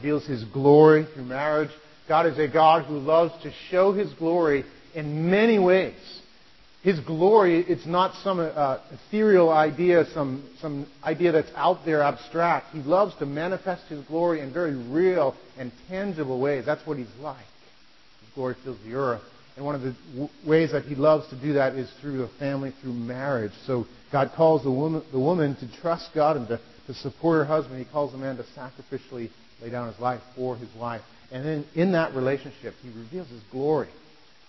reveals His glory through marriage. God is a God who loves to show His glory in many ways. His glory, it's not some uh, ethereal idea, some, some idea that's out there abstract. He loves to manifest His glory in very real and tangible ways. That's what He's like. His glory fills the earth. And one of the w- ways that He loves to do that is through a family, through marriage. So God calls the woman, the woman to trust God and to, to support her husband. He calls the man to sacrificially lay down his life for his wife. And then in that relationship, He reveals His glory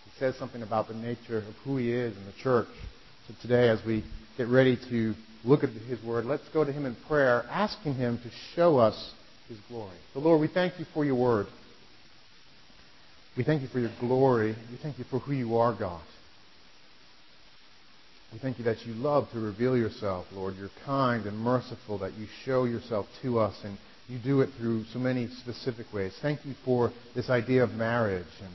He says something about the nature of who he is in the church. So today, as we get ready to look at his word, let's go to him in prayer, asking him to show us his glory. So, Lord, we thank you for your word. We thank you for your glory. We thank you for who you are, God. We thank you that you love to reveal yourself, Lord. You're kind and merciful, that you show yourself to us, and you do it through so many specific ways. Thank you for this idea of marriage and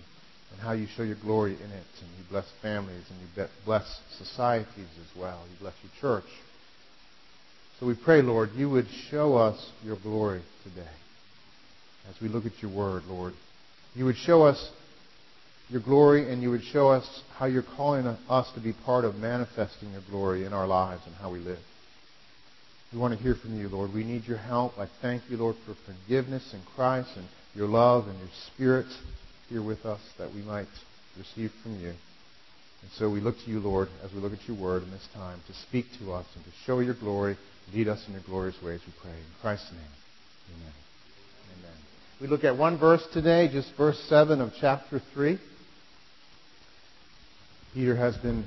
and how you show your glory in it. And you bless families and you bless societies as well. You bless your church. So we pray, Lord, you would show us your glory today as we look at your word, Lord. You would show us your glory and you would show us how you're calling us to be part of manifesting your glory in our lives and how we live. We want to hear from you, Lord. We need your help. I thank you, Lord, for forgiveness in Christ and your love and your spirit here with us that we might receive from you. And so we look to you, Lord, as we look at your word in this time, to speak to us and to show your glory, lead us in your glorious ways, we pray. In Christ's name, amen. Amen. We look at one verse today, just verse 7 of chapter 3. Peter has been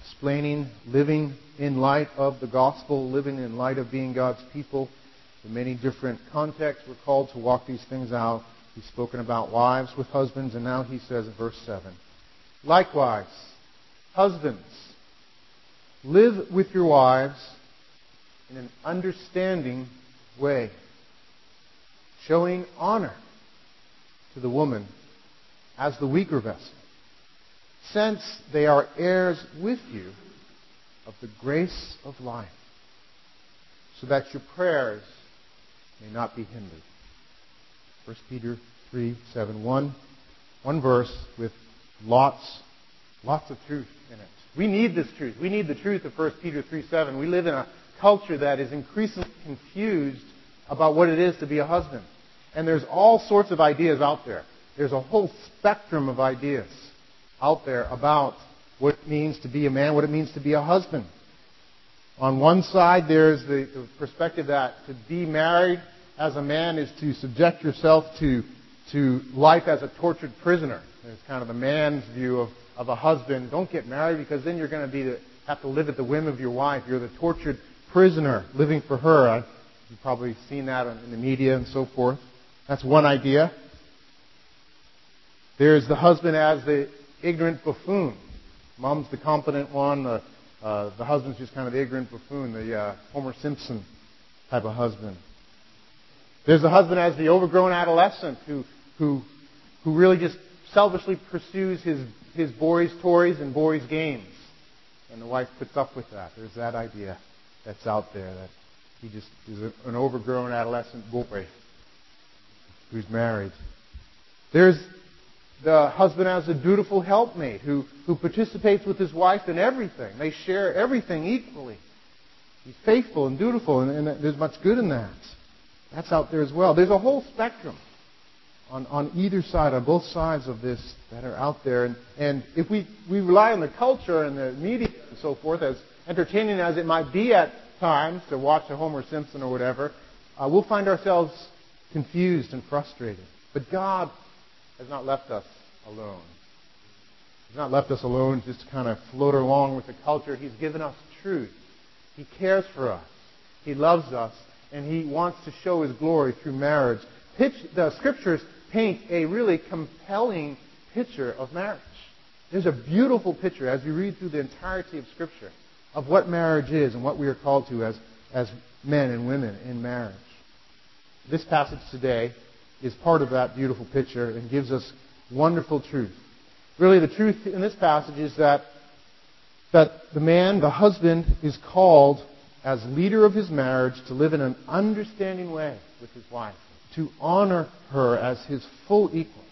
explaining living in light of the gospel, living in light of being God's people. In many different contexts, we're called to walk these things out. He's spoken about wives with husbands, and now he says in verse 7 Likewise, husbands, live with your wives in an understanding way, showing honor to the woman as the weaker vessel, since they are heirs with you of the grace of life, so that your prayers may not be hindered. 1 Peter 3, 7, 1. One verse with lots, lots of truth in it. We need this truth. We need the truth of 1 Peter 3, 7. We live in a culture that is increasingly confused about what it is to be a husband. And there's all sorts of ideas out there. There's a whole spectrum of ideas out there about what it means to be a man, what it means to be a husband. On one side, there's the, perspective that to be married as a man is to subject yourself to, to life as a tortured prisoner. It's kind of the man's view of, of a husband. Don't get married because then you're going to be the, have to live at the whim of your wife. You're the tortured prisoner living for her. You've probably seen that in the media and so forth. That's one idea. There's the husband as the ignorant buffoon. Mom's the competent one. The, uh, the husband's just kind of the ignorant buffoon, the uh, Homer Simpson type of husband. There's the husband as the overgrown adolescent who, who, who really just selfishly pursues his, his boys' toys and boys' games. And the wife puts up with that. There's that idea that's out there that he just is an overgrown adolescent boy who's married. There's the husband as a dutiful helpmate who, who participates with his wife in everything. They share everything equally. He's faithful and dutiful, and, and there's much good in that. That's out there as well. There's a whole spectrum on, on either side, on both sides of this that are out there. And, and if we, we rely on the culture and the media and so forth, as entertaining as it might be at times to watch a Homer Simpson or whatever, uh, we'll find ourselves confused and frustrated. But God has not left us alone. He's not left us alone just to kind of float along with the culture. He's given us truth. He cares for us. He loves us and he wants to show his glory through marriage. Pitch, the scriptures paint a really compelling picture of marriage. There's a beautiful picture as you read through the entirety of Scripture of what marriage is and what we are called to as, as men and women in marriage. This passage today is part of that beautiful picture and gives us wonderful truth. Really, the truth in this passage is that, that the man, the husband, is called as leader of his marriage to live in an understanding way with his wife, to honor her as his full equal.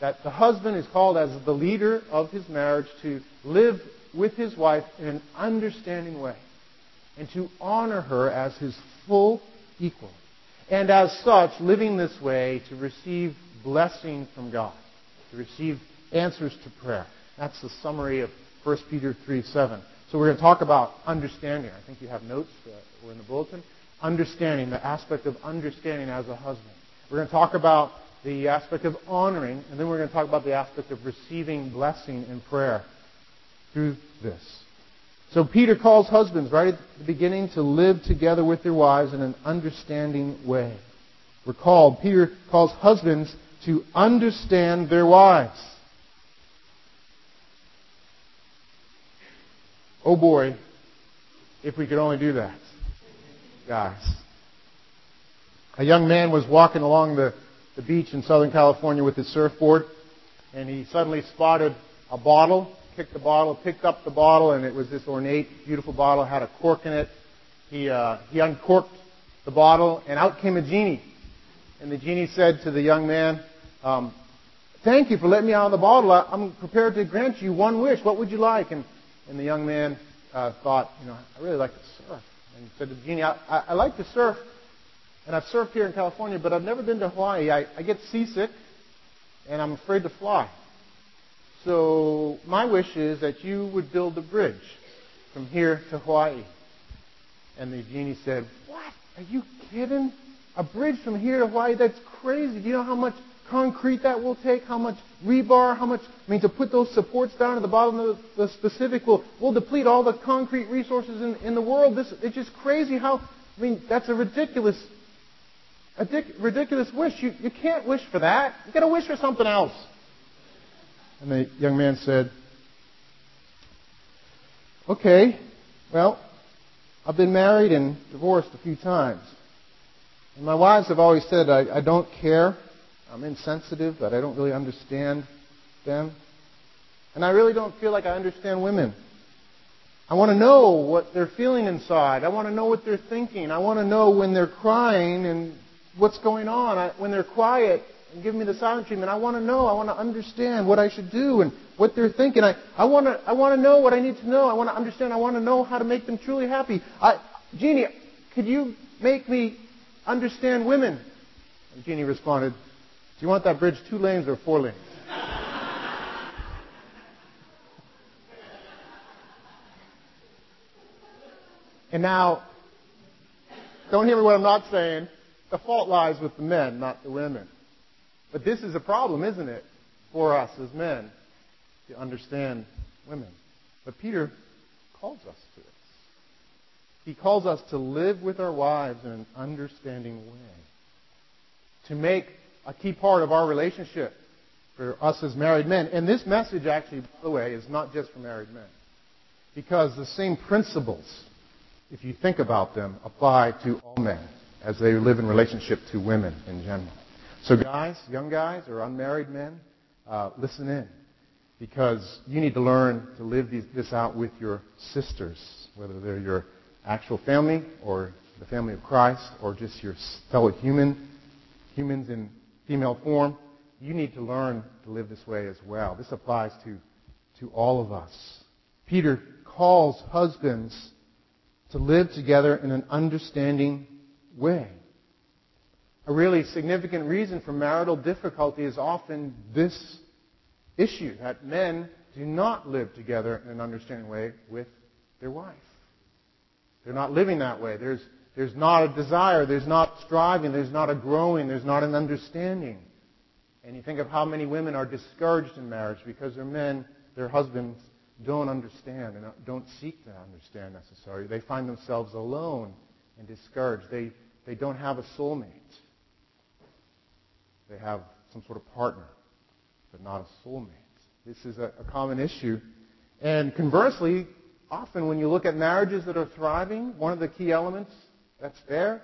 That the husband is called as the leader of his marriage to live with his wife in an understanding way and to honor her as his full equal. And as such, living this way to receive blessing from God, to receive answers to prayer. That's the summary of 1 Peter 3 7. So we're going to talk about understanding. I think you have notes that were in the bulletin. Understanding, the aspect of understanding as a husband. We're going to talk about the aspect of honoring, and then we're going to talk about the aspect of receiving blessing in prayer through this. So Peter calls husbands right at the beginning to live together with their wives in an understanding way. We're Peter calls husbands to understand their wives. Oh boy, if we could only do that. Guys. A young man was walking along the, the beach in Southern California with his surfboard, and he suddenly spotted a bottle, kicked the bottle, picked up the bottle, and it was this ornate, beautiful bottle, had a cork in it. He, uh, he uncorked the bottle, and out came a genie. And the genie said to the young man, um, Thank you for letting me out of the bottle. I'm prepared to grant you one wish. What would you like? And and the young man uh, thought, you know, I really like to surf. And he said to the genie, I, I, I like to surf, and I've surfed here in California, but I've never been to Hawaii. I, I get seasick, and I'm afraid to fly. So my wish is that you would build a bridge from here to Hawaii. And the genie said, What? Are you kidding? A bridge from here to Hawaii? That's crazy. Do you know how much concrete that will take, how much rebar, how much, I mean, to put those supports down at the bottom of the, Pacific will, will deplete all the concrete resources in, in the world. This, it's just crazy how, I mean, that's a ridiculous, a dic, ridiculous wish. You, you can't wish for that. You gotta wish for something else. And the young man said, okay, well, I've been married and divorced a few times. And my wives have always said I, I don't care I'm insensitive, but I don't really understand them. And I really don't feel like I understand women. I want to know what they're feeling inside. I want to know what they're thinking. I want to know when they're crying and what's going on. I, when they're quiet and give me the silent treatment, I want to know. I want to understand what I should do and what they're thinking. I, I, want to, I want to know what I need to know. I want to understand. I want to know how to make them truly happy. I, genie, could you make me understand women? And genie responded, do you want that bridge two lanes or four lanes? and now, don't hear me what I'm not saying. The fault lies with the men, not the women. But this is a problem, isn't it, for us as men to understand women. But Peter calls us to this. He calls us to live with our wives in an understanding way. To make a key part of our relationship for us as married men. And this message, actually, by the way, is not just for married men. Because the same principles, if you think about them, apply to all men as they live in relationship to women in general. So, guys, young guys or unmarried men, uh, listen in. Because you need to learn to live these, this out with your sisters, whether they're your actual family or the family of Christ or just your fellow human, humans in female form, you need to learn to live this way as well. This applies to, to all of us. Peter calls husbands to live together in an understanding way. A really significant reason for marital difficulty is often this issue that men do not live together in an understanding way with their wife. They're not living that way. There's there's not a desire, there's not striving, there's not a growing, there's not an understanding. And you think of how many women are discouraged in marriage because their men, their husbands, don't understand and don't seek to understand necessarily. They find themselves alone and discouraged. They, they don't have a soulmate. They have some sort of partner, but not a soulmate. This is a, a common issue. And conversely, often when you look at marriages that are thriving, one of the key elements that's there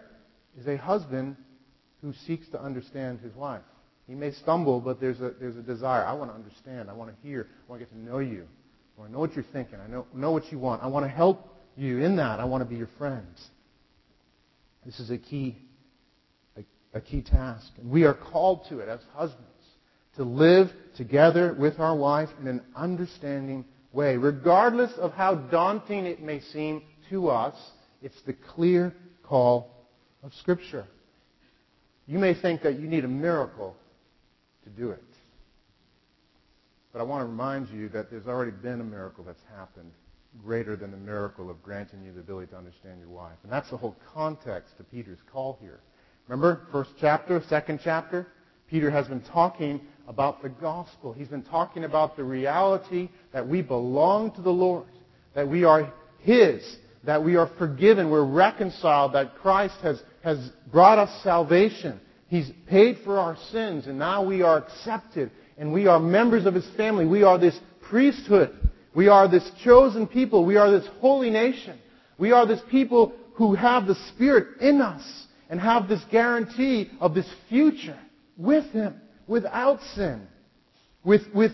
is a husband who seeks to understand his wife. He may stumble, but there's a, there's a desire. I want to understand. I want to hear. I want to get to know you. I want to know what you're thinking. I know, know what you want. I want to help you in that. I want to be your friend. This is a key, a a key task. And we are called to it as husbands to live together with our wife in an understanding way. Regardless of how daunting it may seem to us, it's the clear call of Scripture. You may think that you need a miracle to do it. But I want to remind you that there's already been a miracle that's happened greater than the miracle of granting you the ability to understand your wife. And that's the whole context to Peter's call here. Remember, first chapter, second chapter? Peter has been talking about the gospel. He's been talking about the reality that we belong to the Lord, that we are His, that we are forgiven, we're reconciled, that Christ has, has brought us salvation. He's paid for our sins, and now we are accepted, and we are members of His family. We are this priesthood. We are this chosen people. We are this holy nation. We are this people who have the Spirit in us and have this guarantee of this future with Him, without sin, with, with,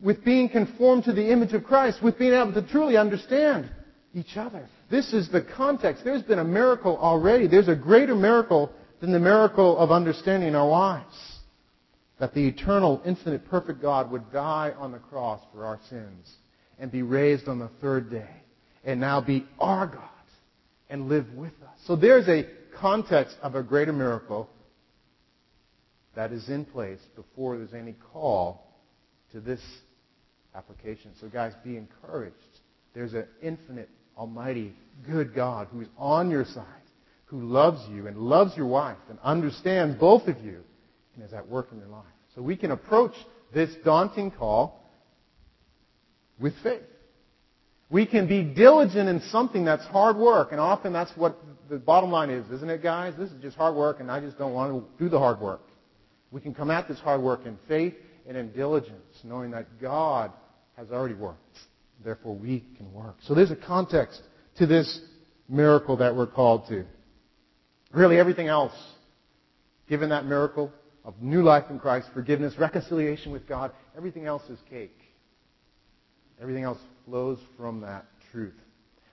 with being conformed to the image of Christ, with being able to truly understand each other. This is the context. There's been a miracle already. There's a greater miracle than the miracle of understanding our wives. That the eternal, infinite, perfect God would die on the cross for our sins and be raised on the third day and now be our God and live with us. So there's a context of a greater miracle that is in place before there's any call to this application. So guys, be encouraged. There's an infinite almighty, good God who's on your side, who loves you and loves your wife and understands both of you and is at work in your life. So we can approach this daunting call with faith. We can be diligent in something that's hard work, and often that's what the bottom line is, isn't it, guys? This is just hard work, and I just don't want to do the hard work. We can come at this hard work in faith and in diligence, knowing that God has already worked. Therefore, we can work. So there's a context to this miracle that we're called to. Really, everything else, given that miracle of new life in Christ, forgiveness, reconciliation with God, everything else is cake. Everything else flows from that truth.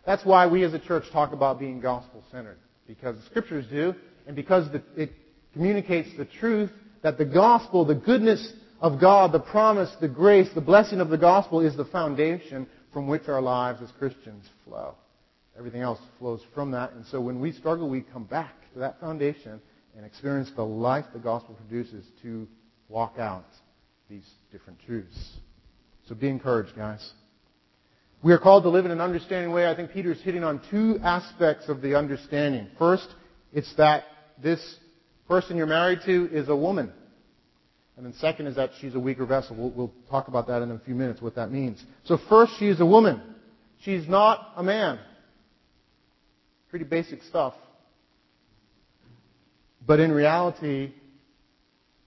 That's why we as a church talk about being gospel centered. Because the scriptures do, and because it communicates the truth that the gospel, the goodness of God, the promise, the grace, the blessing of the gospel is the foundation from which our lives as Christians flow. Everything else flows from that. And so when we struggle, we come back to that foundation and experience the life the gospel produces to walk out these different truths. So be encouraged, guys. We are called to live in an understanding way. I think Peter is hitting on two aspects of the understanding. First, it's that this person you're married to is a woman. And then second is that she's a weaker vessel. We'll, we'll, talk about that in a few minutes, what that means. So first, she is a woman. She's not a man. Pretty basic stuff. But in reality,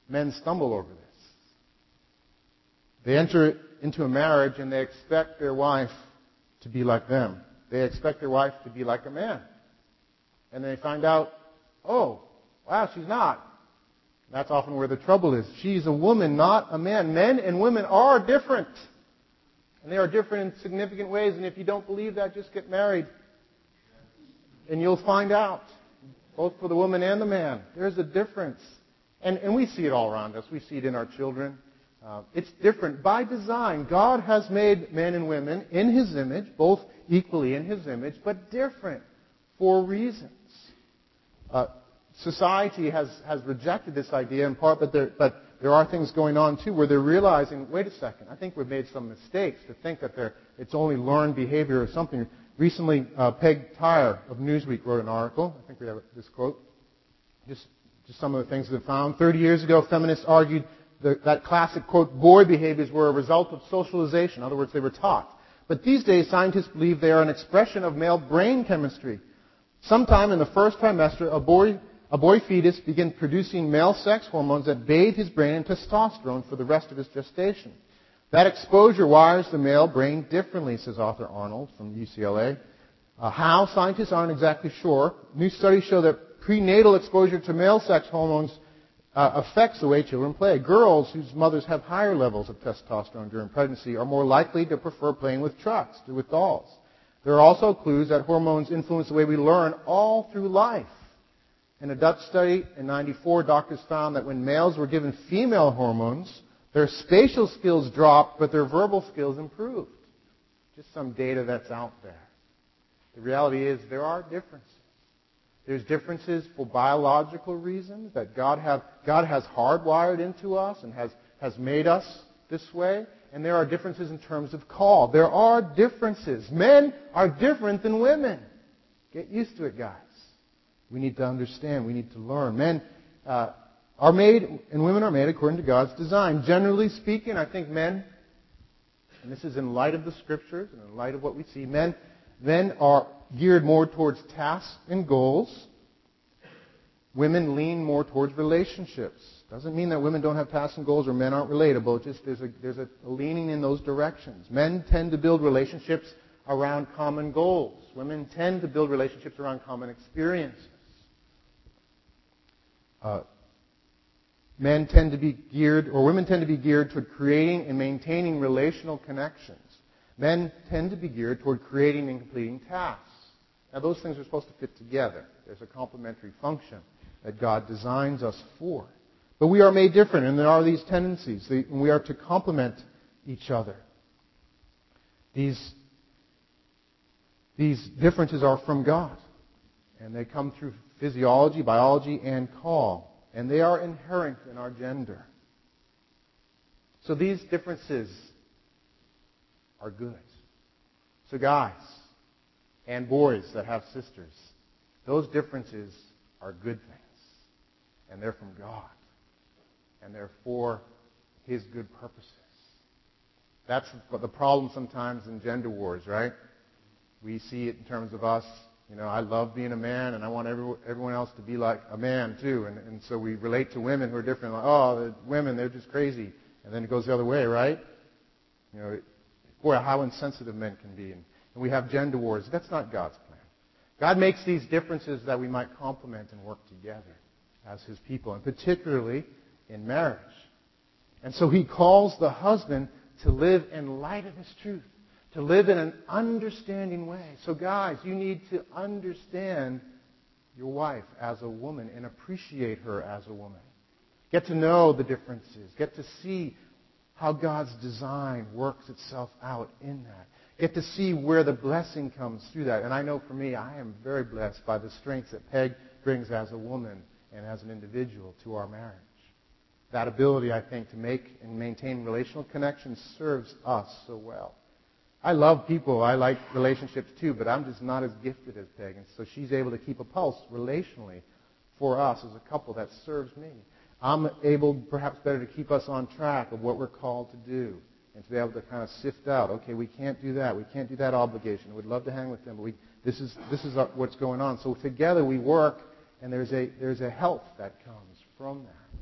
men stumble over this. They enter into a marriage and they expect their wife to be like them. They expect their wife to be like a man. And they find out, oh, wow, she's not. That's often where the trouble is. She's a woman, not a man. Men and women are different. And they are different in significant ways. And if you don't believe that, just get married. And you'll find out. Both for the woman and the man. There's a difference. And, and we see it all around us. We see it in our children. Uh, it's different by design. God has made men and women in His image, both equally in His image, but different for reasons. Uh, society has, has rejected this idea in part, but there, but there are things going on too where they're realizing, wait a second, I think we've made some mistakes to think that it's only learned behavior or something. Recently, uh, Peg Tyre of Newsweek wrote an article. I think we have this quote. Just, just some of the things they found. 30 years ago, feminists argued the, that classic quote, boy behaviors were a result of socialization. In other words, they were taught. But these days, scientists believe they are an expression of male brain chemistry. Sometime in the first trimester, a boy a boy fetus begins producing male sex hormones that bathe his brain in testosterone for the rest of his gestation. That exposure wires the male brain differently, says Arthur Arnold from UCLA. Uh, how? Scientists aren't exactly sure. New studies show that prenatal exposure to male sex hormones uh, affects the way children play. Girls whose mothers have higher levels of testosterone during pregnancy are more likely to prefer playing with trucks, to with dolls. There are also clues that hormones influence the way we learn all through life. In a Dutch study in 94, doctors found that when males were given female hormones, their spatial skills dropped, but their verbal skills improved. Just some data that's out there. The reality is there are differences. There's differences for biological reasons that God, have, God has hardwired into us and has, has made us this way. And there are differences in terms of call. There are differences. Men are different than women. Get used to it, guys. We need to understand. We need to learn. Men uh, are made, and women are made according to God's design. Generally speaking, I think men, and this is in light of the scriptures and in light of what we see, men, men are geared more towards tasks and goals. Women lean more towards relationships. Doesn't mean that women don't have tasks and goals or men aren't relatable. It's just there's a, there's a leaning in those directions. Men tend to build relationships around common goals. Women tend to build relationships around common experiences. Uh, men tend to be geared, or women tend to be geared toward creating and maintaining relational connections. Men tend to be geared toward creating and completing tasks. Now, those things are supposed to fit together. There's a complementary function that God designs us for. But we are made different, and there are these tendencies, and we are to complement each other. These, these differences are from God, and they come through physiology, biology, and call, and they are inherent in our gender. So these differences are good. So, guys and boys that have sisters, those differences are good things, and they're from God and they're for His good purposes. That's the problem sometimes in gender wars, right? We see it in terms of us. You know, I love being a man, and I want every, everyone else to be like a man too. And, and so we relate to women who are different. Like, oh, the women, they're just crazy. And then it goes the other way, right? You know, boy, how insensitive men can be. And, and we have gender wars. That's not God's plan. God makes these differences that we might complement and work together as His people, and particularly in marriage. And so he calls the husband to live in light of His truth, to live in an understanding way. So, guys, you need to understand your wife as a woman and appreciate her as a woman. Get to know the differences. Get to see how God's design works itself out in that. Get to see where the blessing comes through that. And I know for me, I am very blessed by the strengths that Peg brings as a woman and as an individual to our marriage. That ability, I think, to make and maintain relational connections serves us so well. I love people. I like relationships too, but I'm just not as gifted as Peg. And so she's able to keep a pulse relationally for us as a couple that serves me. I'm able, perhaps better, to keep us on track of what we're called to do and to be able to kind of sift out, okay, we can't do that. We can't do that obligation. We'd love to hang with them, but we, this is, this is what's going on. So together we work, and there's a, there's a health that comes from that.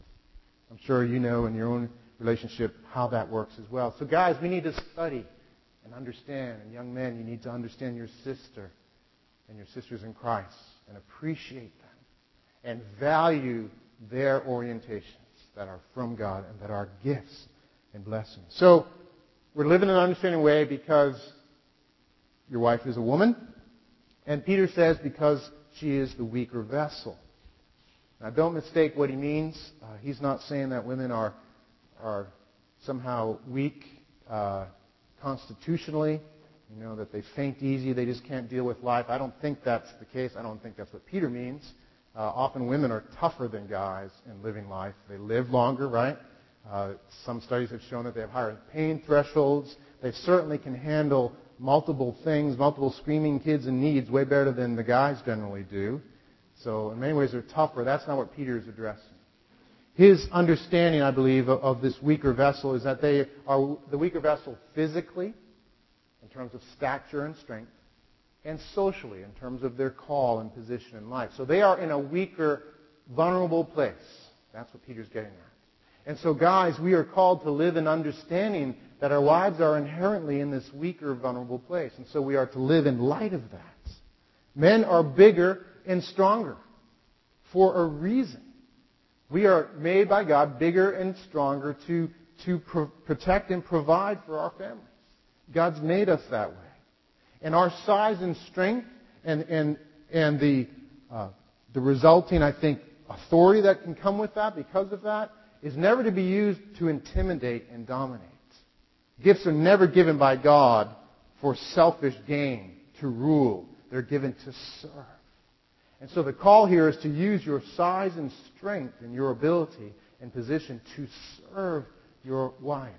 I'm sure you know in your own relationship how that works as well. So, guys, we need to study and understand. And young men, you need to understand your sister and your sisters in Christ and appreciate them and value their orientations that are from God and that are gifts and blessings. So, we're living in an understanding way because your wife is a woman. And Peter says because she is the weaker vessel. Now, don't mistake what he means. Uh, he's not saying that women are, are somehow weak uh, constitutionally, you know, that they faint easy, they just can't deal with life. I don't think that's the case. I don't think that's what Peter means. Uh, often women are tougher than guys in living life. They live longer, right? Uh, some studies have shown that they have higher pain thresholds. They certainly can handle multiple things, multiple screaming kids and needs way better than the guys generally do. So in many ways they're tougher. That's not what Peter is addressing. His understanding, I believe, of, this weaker vessel is that they are the weaker vessel physically, in terms of stature and strength, and socially, in terms of their call and position in life. So they are in a weaker, vulnerable place. That's what Peter's getting at. And so, guys, we are called to live in understanding that our wives are inherently in this weaker, vulnerable place. And so we are to live in light of that. Men are bigger and stronger for a reason. We are made by God bigger and stronger to, to pro- protect and provide for our families. God's made us that way. And our size and strength and, and, and the, uh, the resulting, I think, authority that can come with that because of that is never to be used to intimidate and dominate. Gifts are never given by God for selfish gain, to rule. They're given to serve. And so the call here is to use your size and strength and your ability and position to serve your wife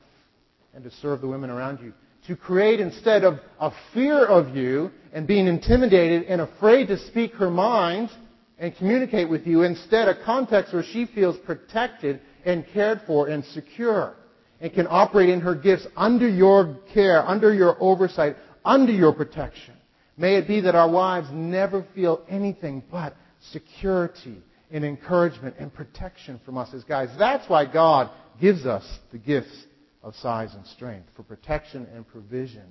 and to serve the women around you. To create instead of a fear of you and being intimidated and afraid to speak her mind and communicate with you, instead a context where she feels protected and cared for and secure and can operate in her gifts under your care, under your oversight, under your protection. May it be that our wives never feel anything but security and encouragement and protection from us as guys. That's why God gives us the gifts of size and strength for protection and provision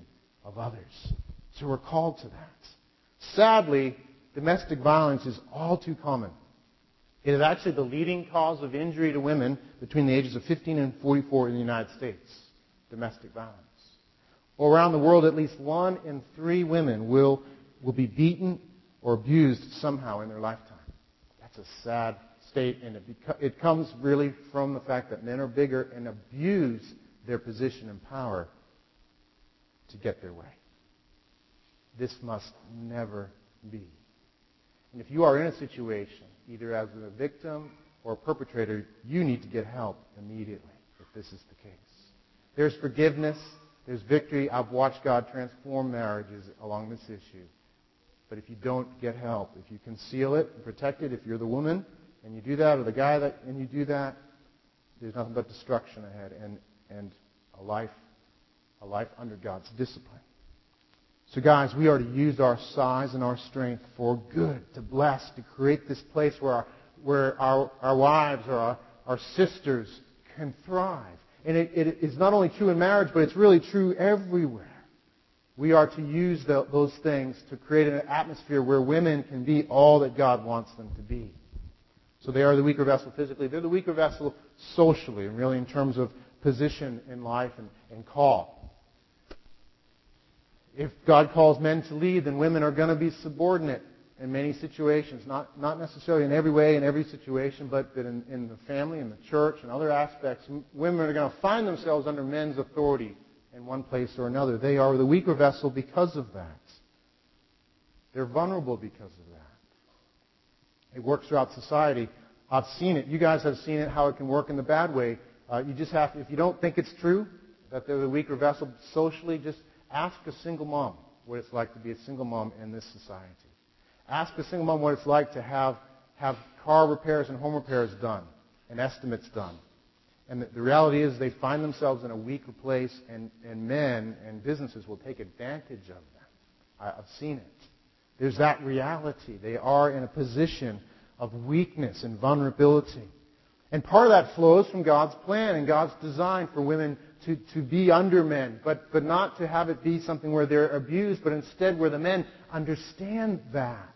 of others. So we're called to that. Sadly, domestic violence is all too common. It is actually the leading cause of injury to women between the ages of 15 and 44 in the United States. Domestic violence. Well, around the world, at least one in three women will, will be beaten or abused somehow in their lifetime. That's a sad state, and it, it comes really from the fact that men are bigger and abuse their position and power to get their way. This must never be. And if you are in a situation either as a victim or a perpetrator, you need to get help immediately if this is the case. There's forgiveness. There's victory. I've watched God transform marriages along this issue. But if you don't get help, if you conceal it and protect it, if you're the woman and you do that, or the guy that and you do that, there's nothing but destruction ahead and, and a life a life under God's discipline. So, guys, we are to use our size and our strength for good, to bless, to create this place where our, where our, our wives or our, our sisters can thrive. And it, it is not only true in marriage, but it's really true everywhere. We are to use the, those things to create an atmosphere where women can be all that God wants them to be. So they are the weaker vessel physically. They're the weaker vessel socially, and really in terms of position in life and, and call if God calls men to lead, then women are going to be subordinate in many situations. Not, not necessarily in every way, in every situation, but that in, in the family, in the church, and other aspects, women are going to find themselves under men's authority in one place or another. They are the weaker vessel because of that. They're vulnerable because of that. It works throughout society. I've seen it. You guys have seen it, how it can work in the bad way. Uh, you just have to, if you don't think it's true, that they're the weaker vessel socially, just Ask a single mom what it's like to be a single mom in this society. Ask a single mom what it's like to have, have car repairs and home repairs done and estimates done. And the, the reality is they find themselves in a weaker place, and, and men and businesses will take advantage of them. I, I've seen it. There's that reality. They are in a position of weakness and vulnerability. And part of that flows from God's plan and God's design for women to, to be under men, but, but not to have it be something where they're abused, but instead where the men understand that.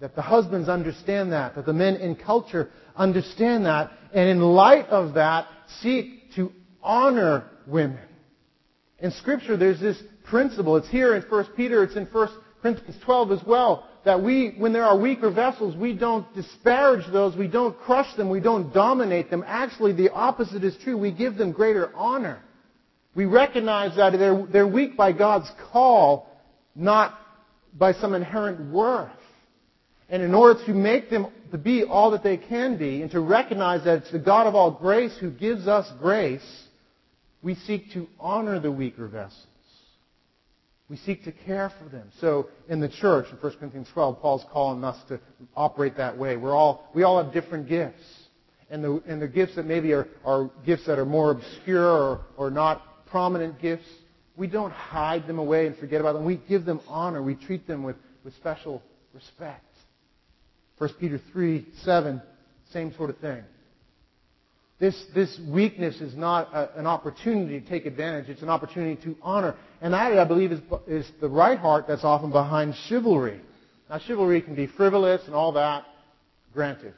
That the husbands understand that, that the men in culture understand that, and in light of that, seek to honor women. In Scripture, there's this principle. It's here in 1 Peter, it's in 1 Corinthians 12 as well that we, when there are weaker vessels, we don't disparage those, we don't crush them, we don't dominate them. Actually, the opposite is true. We give them greater honor. We recognize that they're, they're weak by God's call, not by some inherent worth. And in order to make them to be all that they can be, and to recognize that it's the God of all grace who gives us grace, we seek to honor the weaker vessels. We seek to care for them. So in the church, in 1 Corinthians 12, Paul's calling us to operate that way. We're all, we all have different gifts. And the, and the gifts that maybe are, are gifts that are more obscure or, or not prominent gifts, we don't hide them away and forget about them. We give them honor. We treat them with, with special respect. 1 Peter 3, 7, same sort of thing. This, this weakness is not a, an opportunity to take advantage. It's an opportunity to honor. And that, I believe, is, is the right heart that's often behind chivalry. Now, chivalry can be frivolous and all that, granted.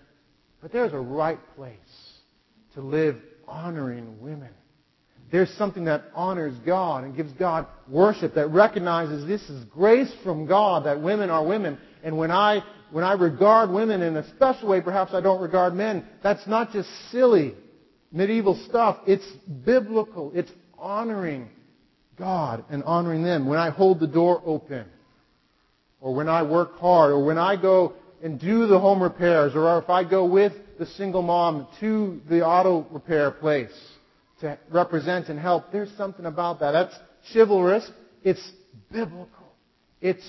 But there's a right place to live honoring women. There's something that honors God and gives God worship, that recognizes this is grace from God, that women are women. And when I when I regard women in a special way, perhaps I don't regard men. That's not just silly medieval stuff. It's biblical. It's honoring God and honoring them. When I hold the door open, or when I work hard, or when I go and do the home repairs, or if I go with the single mom to the auto repair place to represent and help, there's something about that. That's chivalrous. It's biblical. It's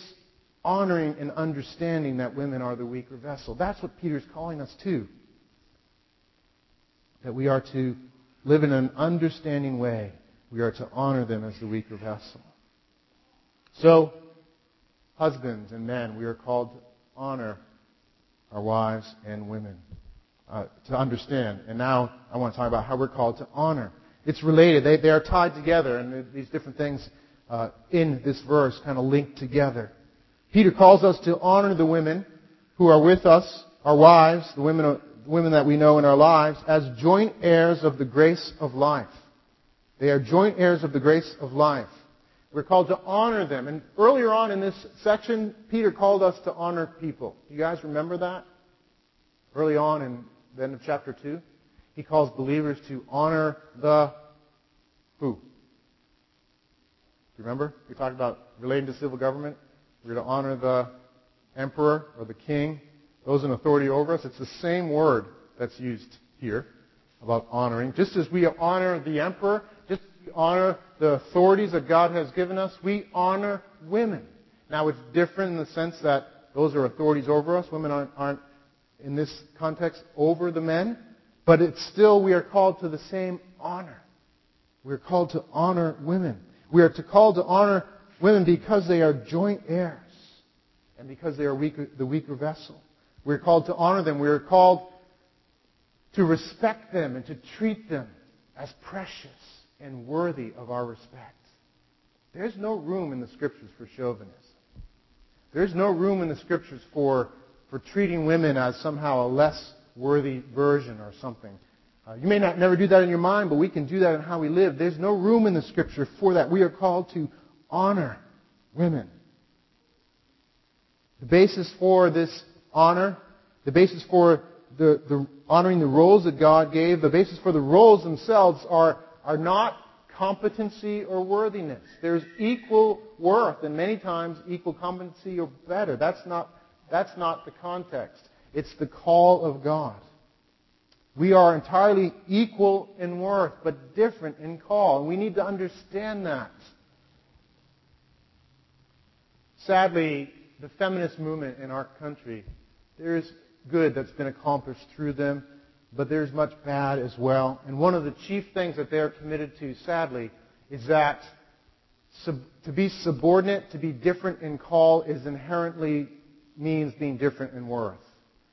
honoring and understanding that women are the weaker vessel. That's what Peter's calling us to. That we are to live in an understanding way. We are to honor them as the weaker vessel. So, husbands and men, we are called to honor our wives and women. Uh, to understand. And now I want to talk about how we're called to honor. It's related. They, they are tied together, and these different things uh, in this verse kind of linked together. Peter calls us to honor the women who are with us, our wives, the women, women that we know in our lives, as joint heirs of the grace of life. They are joint heirs of the grace of life. We're called to honor them. And earlier on in this section, Peter called us to honor people. Do you guys remember that? Early on in the end of chapter 2, he calls believers to honor the who? Do you remember? We talked about relating to civil government. We're to honor the emperor or the king, those in authority over us. It's the same word that's used here about honoring. Just as we honor the emperor, just as we honor the authorities that God has given us, we honor women. Now it's different in the sense that those are authorities over us. Women aren't, aren't in this context over the men, but it's still we are called to the same honor. We're called to honor women. We are to called to honor women because they are joint heirs and because they are weaker, the weaker vessel. We're called to honor them. We're called to respect them and to treat them as precious and worthy of our respect. There's no room in the scriptures for chauvinism. There's no room in the scriptures for, for treating women as somehow a less worthy version or something. Uh, you may not never do that in your mind, but we can do that in how we live. There's no room in the scripture for that. We are called to honor women. The basis for this honor, the basis for the, the honoring the roles that God gave, the basis for the roles themselves are, are not competency or worthiness. There's equal worth and many times equal competency or better. That's not, that's not the context. It's the call of God. We are entirely equal in worth, but different in call. And we need to understand that. Sadly, the feminist movement in our country, there's good that's been accomplished through them, but there's much bad as well. And one of the chief things that they're committed to, sadly, is that sub- to be subordinate, to be different in call, is inherently means being different in worth.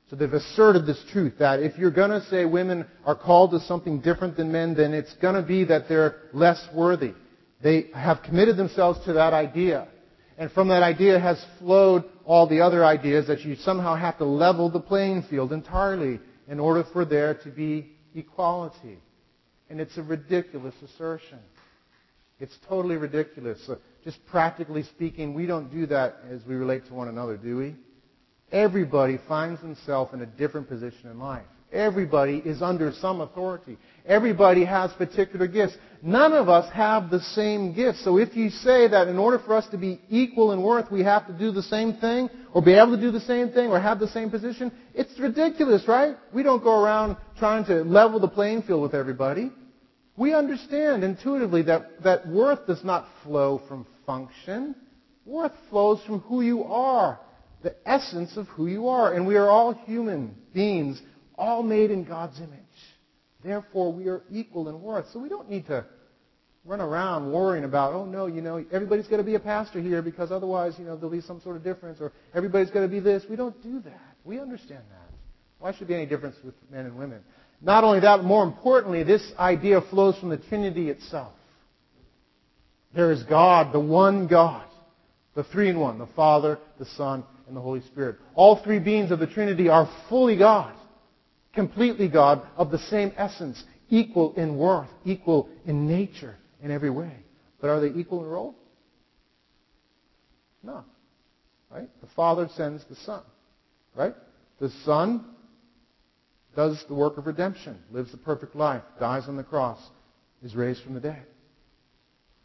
So they've asserted this truth that if you're going to say women are called to something different than men, then it's going to be that they're less worthy. They have committed themselves to that idea. And from that idea has flowed all the other ideas that you somehow have to level the playing field entirely in order for there to be equality. And it's a ridiculous assertion. It's totally ridiculous. So just practically speaking, we don't do that as we relate to one another, do we? Everybody finds himself in a different position in life. Everybody is under some authority. Everybody has particular gifts. None of us have the same gifts. So if you say that in order for us to be equal in worth, we have to do the same thing, or be able to do the same thing, or have the same position, it's ridiculous, right? We don't go around trying to level the playing field with everybody. We understand intuitively that, that worth does not flow from function. Worth flows from who you are, the essence of who you are. And we are all human beings all made in God's image. Therefore, we are equal in worth. So we don't need to run around worrying about, oh no, you know, everybody's got to be a pastor here because otherwise, you know, there'll be some sort of difference, or everybody's got to be this. We don't do that. We understand that. Why should there be any difference with men and women? Not only that, but more importantly, this idea flows from the Trinity itself. There is God, the one God, the three in one, the Father, the Son, and the Holy Spirit. All three beings of the Trinity are fully God completely God, of the same essence, equal in worth, equal in nature in every way. But are they equal in role? No. Right? The Father sends the Son. Right? The Son does the work of redemption, lives the perfect life, dies on the cross, is raised from the dead.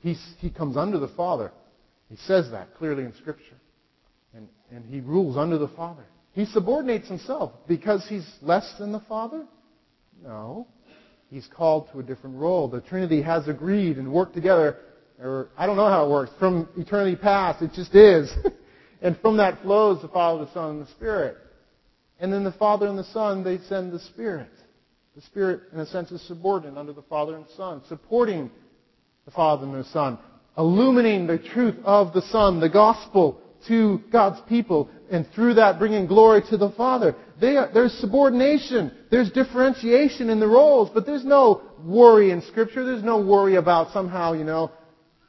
He's, he comes under the Father. He says that clearly in Scripture. And, and he rules under the Father. He subordinates himself because he's less than the Father? No. He's called to a different role. The Trinity has agreed and worked together, or I don't know how it works, from eternity past. It just is. and from that flows the Father, the Son, and the Spirit. And then the Father and the Son, they send the Spirit. The Spirit, in a sense, is subordinate under the Father and Son, supporting the Father and the Son, illuminating the truth of the Son, the gospel, to God's people, and through that bringing glory to the Father. Are, there's subordination. There's differentiation in the roles, but there's no worry in Scripture. There's no worry about somehow, you know,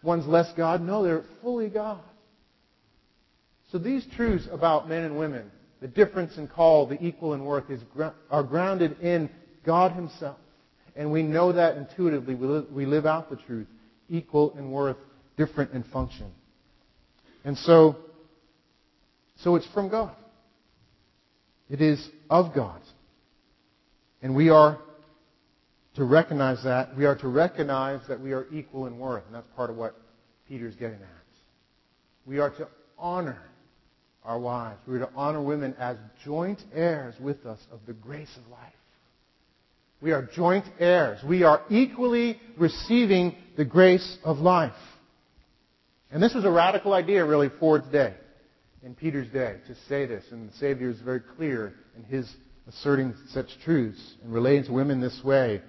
one's less God. No, they're fully God. So these truths about men and women the difference in call, the equal in worth, is, are grounded in God Himself. And we know that intuitively. We live, we live out the truth, equal in worth, different in function. And so, so it's from God. It is of God. And we are to recognize that. We are to recognize that we are equal in worth. And that's part of what Peter's getting at. We are to honor our wives. We are to honor women as joint heirs with us of the grace of life. We are joint heirs. We are equally receiving the grace of life. And this was a radical idea, really, for today, in Peter's day, to say this. And the Savior is very clear in his asserting such truths and relating to women this way.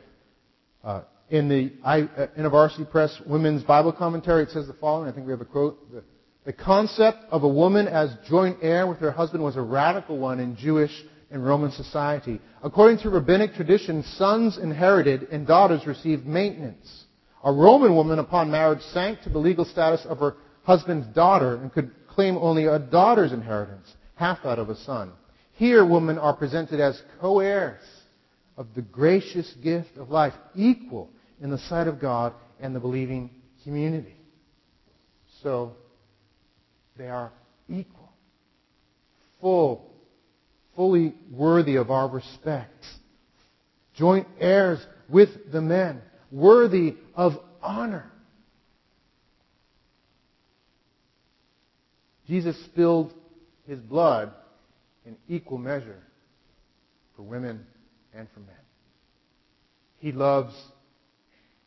Uh, in the InterVarsity Press Women's Bible Commentary, it says the following. I think we have a quote. The concept of a woman as joint heir with her husband was a radical one in Jewish and Roman society. According to rabbinic tradition, sons inherited and daughters received maintenance. A Roman woman upon marriage sank to the legal status of her husband's daughter and could claim only a daughter's inheritance, half that of a son. Here, women are presented as co-heirs of the gracious gift of life, equal in the sight of God and the believing community. So, they are equal, full, fully worthy of our respect, joint heirs with the men, worthy of honor. Jesus spilled his blood in equal measure for women and for men. He loves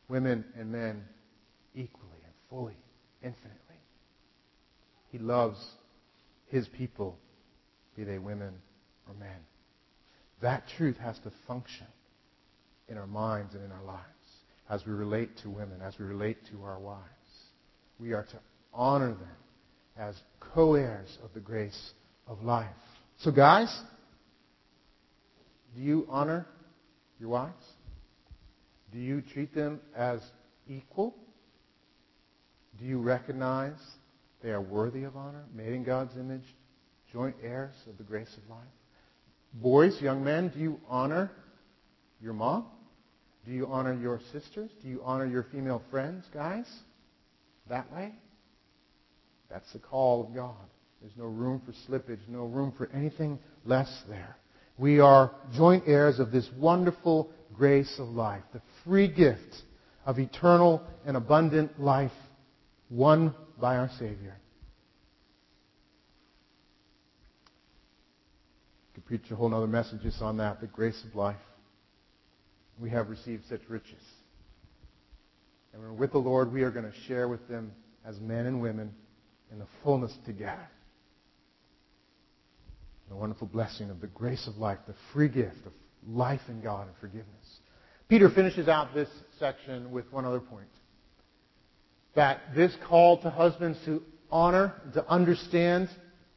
women and men equally and fully, infinitely. He loves his people, be they women or men. That truth has to function in our minds and in our lives as we relate to women, as we relate to our wives. We are to honor them as co-heirs of the grace of life. So guys, do you honor your wives? Do you treat them as equal? Do you recognize they are worthy of honor, made in God's image, joint heirs of the grace of life. Boys, young men, do you honor your mom? Do you honor your sisters? Do you honor your female friends, guys? That way? That's the call of God. There's no room for slippage, no room for anything less there. We are joint heirs of this wonderful grace of life, the free gift of eternal and abundant life won by our Savior. I could preach a whole other message just on that, the grace of life. We have received such riches. And when we're with the Lord, we are going to share with them as men and women in the fullness together. The wonderful blessing of the grace of life, the free gift of life in God and forgiveness. Peter finishes out this section with one other point that this call to husbands to honor, to understand,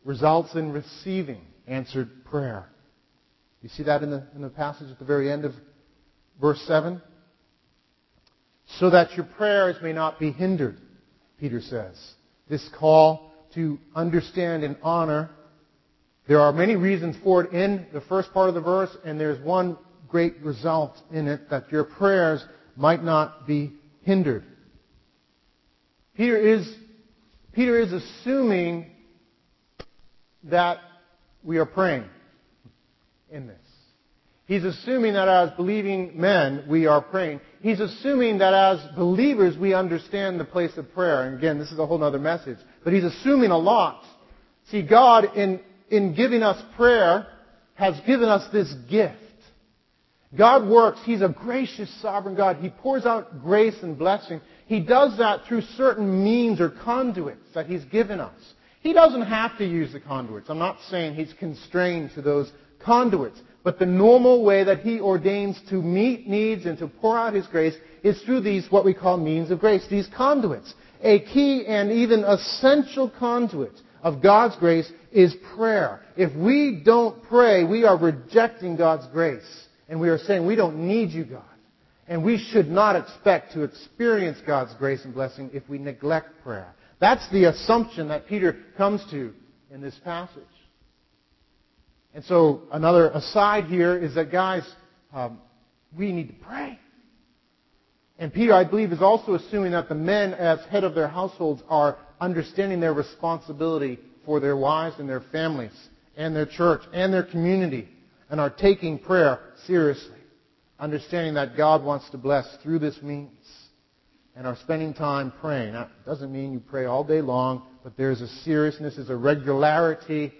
results in receiving answered prayer. You see that in the, in the passage at the very end of verse 7? So that your prayers may not be hindered, Peter says. This call to understand and honor, there are many reasons for it in the first part of the verse, and there's one great result in it that your prayers might not be hindered. Peter is, Peter is assuming that we are praying. in this. He's assuming that as believing men, we are praying. He's assuming that as believers, we understand the place of prayer. And again, this is a whole other message. But he's assuming a lot. See, God, in, in giving us prayer, has given us this gift. God works. He's a gracious, sovereign God. He pours out grace and blessing. He does that through certain means or conduits that He's given us. He doesn't have to use the conduits. I'm not saying He's constrained to those conduits. But the normal way that He ordains to meet needs and to pour out His grace is through these, what we call means of grace, these conduits. A key and even essential conduit of God's grace is prayer. If we don't pray, we are rejecting God's grace. And we are saying, we don't need you, God. And we should not expect to experience God's grace and blessing if we neglect prayer. That's the assumption that Peter comes to in this passage. And so another aside here is that, guys, um, we need to pray. And Peter, I believe, is also assuming that the men, as head of their households, are understanding their responsibility for their wives and their families and their church and their community and are taking prayer seriously. Understanding that God wants to bless through this means and are spending time praying. That doesn't mean you pray all day long, but there's a seriousness, there's a regularity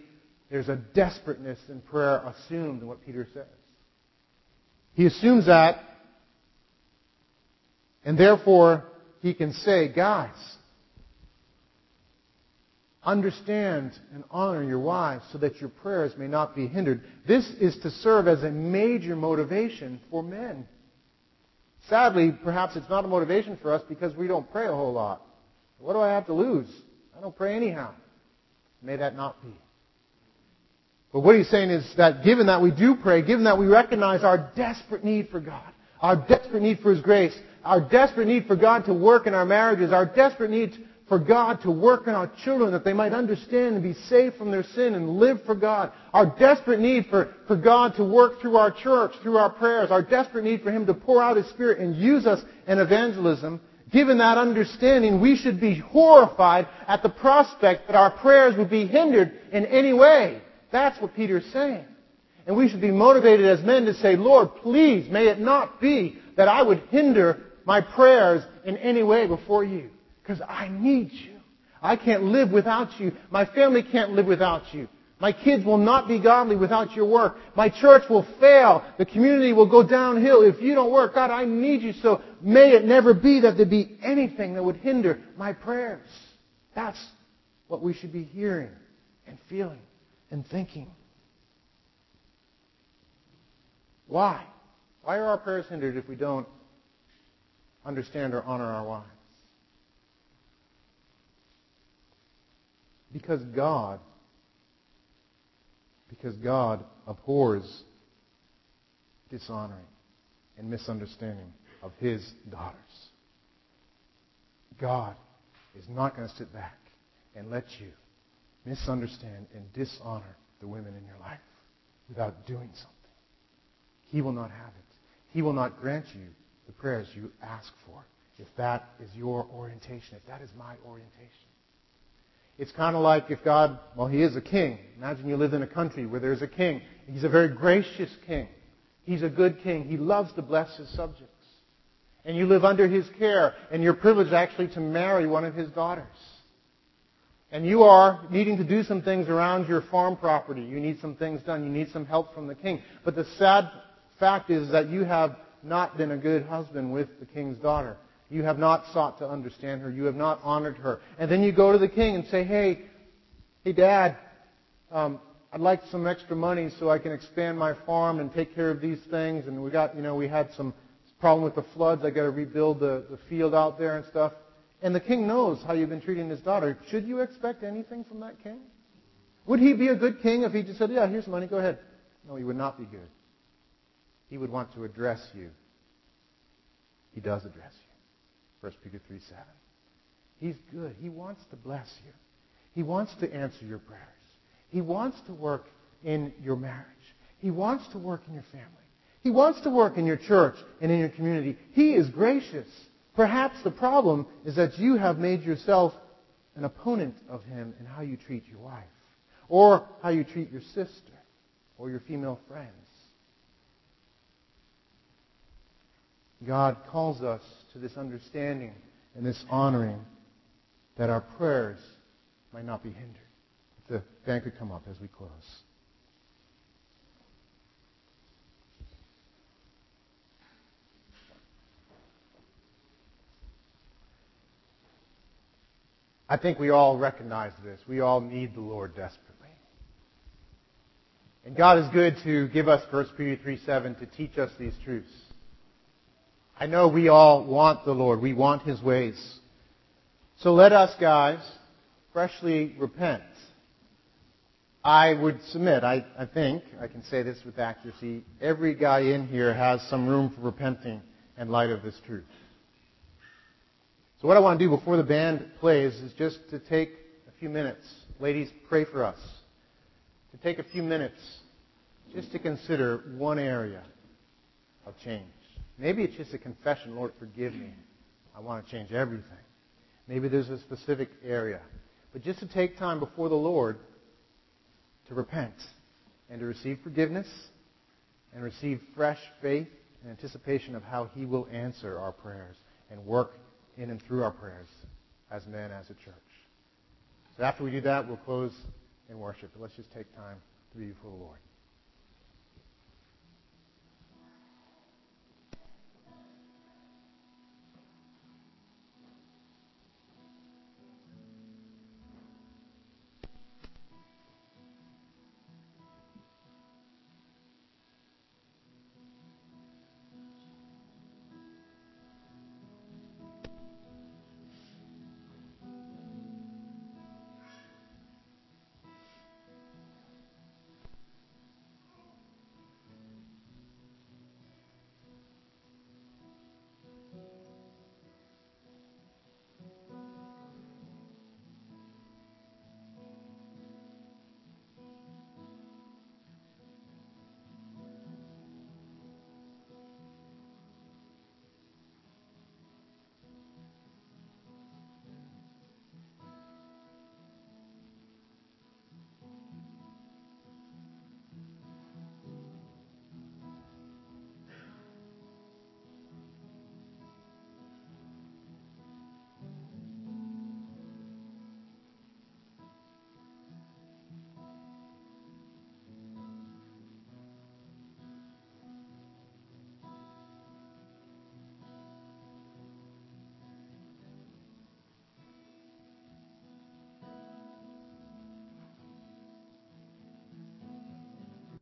there's a desperateness in prayer assumed in what Peter says. He assumes that, and therefore he can say, guys, understand and honor your wives so that your prayers may not be hindered. This is to serve as a major motivation for men. Sadly, perhaps it's not a motivation for us because we don't pray a whole lot. What do I have to lose? I don't pray anyhow. May that not be. But what he's saying is that given that we do pray, given that we recognize our desperate need for God, our desperate need for His grace, our desperate need for God to work in our marriages, our desperate need for God to work in our children that they might understand and be saved from their sin and live for God. Our desperate need for, for God to work through our church, through our prayers. Our desperate need for Him to pour out His Spirit and use us in evangelism. Given that understanding, we should be horrified at the prospect that our prayers would be hindered in any way. That's what Peter's saying. And we should be motivated as men to say, Lord, please, may it not be that I would hinder my prayers in any way before you. Because I need you. I can't live without you. My family can't live without you. My kids will not be godly without your work. My church will fail. The community will go downhill if you don't work. God, I need you. So may it never be that there be anything that would hinder my prayers. That's what we should be hearing and feeling and thinking. Why? Why are our prayers hindered if we don't understand or honor our wives? Because God, because God abhors dishonoring and misunderstanding of his daughters. God is not going to sit back and let you misunderstand and dishonor the women in your life without doing something. He will not have it. He will not grant you the prayers you ask for if that is your orientation, if that is my orientation. It's kind of like if God, well, He is a king. Imagine you live in a country where there's a king. He's a very gracious king. He's a good king. He loves to bless his subjects. And you live under his care, and you're privileged actually to marry one of his daughters and you are needing to do some things around your farm property. You need some things done. You need some help from the king. But the sad fact is that you have not been a good husband with the king's daughter. You have not sought to understand her. You have not honored her. And then you go to the king and say, hey, hey, dad, um, I'd like some extra money so I can expand my farm and take care of these things. And we got, you know, we had some problem with the floods. I got to rebuild the, the field out there and stuff. And the king knows how you've been treating his daughter. Should you expect anything from that king? Would he be a good king if he just said, Yeah, here's money, go ahead? No, he would not be good. He would want to address you. He does address you. 1 Peter 3 7. He's good. He wants to bless you. He wants to answer your prayers. He wants to work in your marriage. He wants to work in your family. He wants to work in your church and in your community. He is gracious. Perhaps the problem is that you have made yourself an opponent of him in how you treat your wife or how you treat your sister. or your female friends. God calls us to this understanding and this honoring that our prayers might not be hindered. If the band could come up as we close. I think we all recognize this. We all need the Lord desperately. And God is good to give us 1 Peter 3 7 to teach us these truths. I know we all want the Lord. We want His ways. So let us, guys, freshly repent. I would submit, I, I think, I can say this with accuracy, every guy in here has some room for repenting in light of this truth. So what I want to do before the band plays is just to take a few minutes. Ladies, pray for us. To take a few minutes just to consider one area of change. Maybe it's just a confession, Lord, forgive me. I want to change everything. Maybe there's a specific area. But just to take time before the Lord to repent and to receive forgiveness and receive fresh faith and anticipation of how He will answer our prayers and work in and through our prayers as men, as a church. So after we do that, we'll close in worship. But let's just take time to be before the Lord.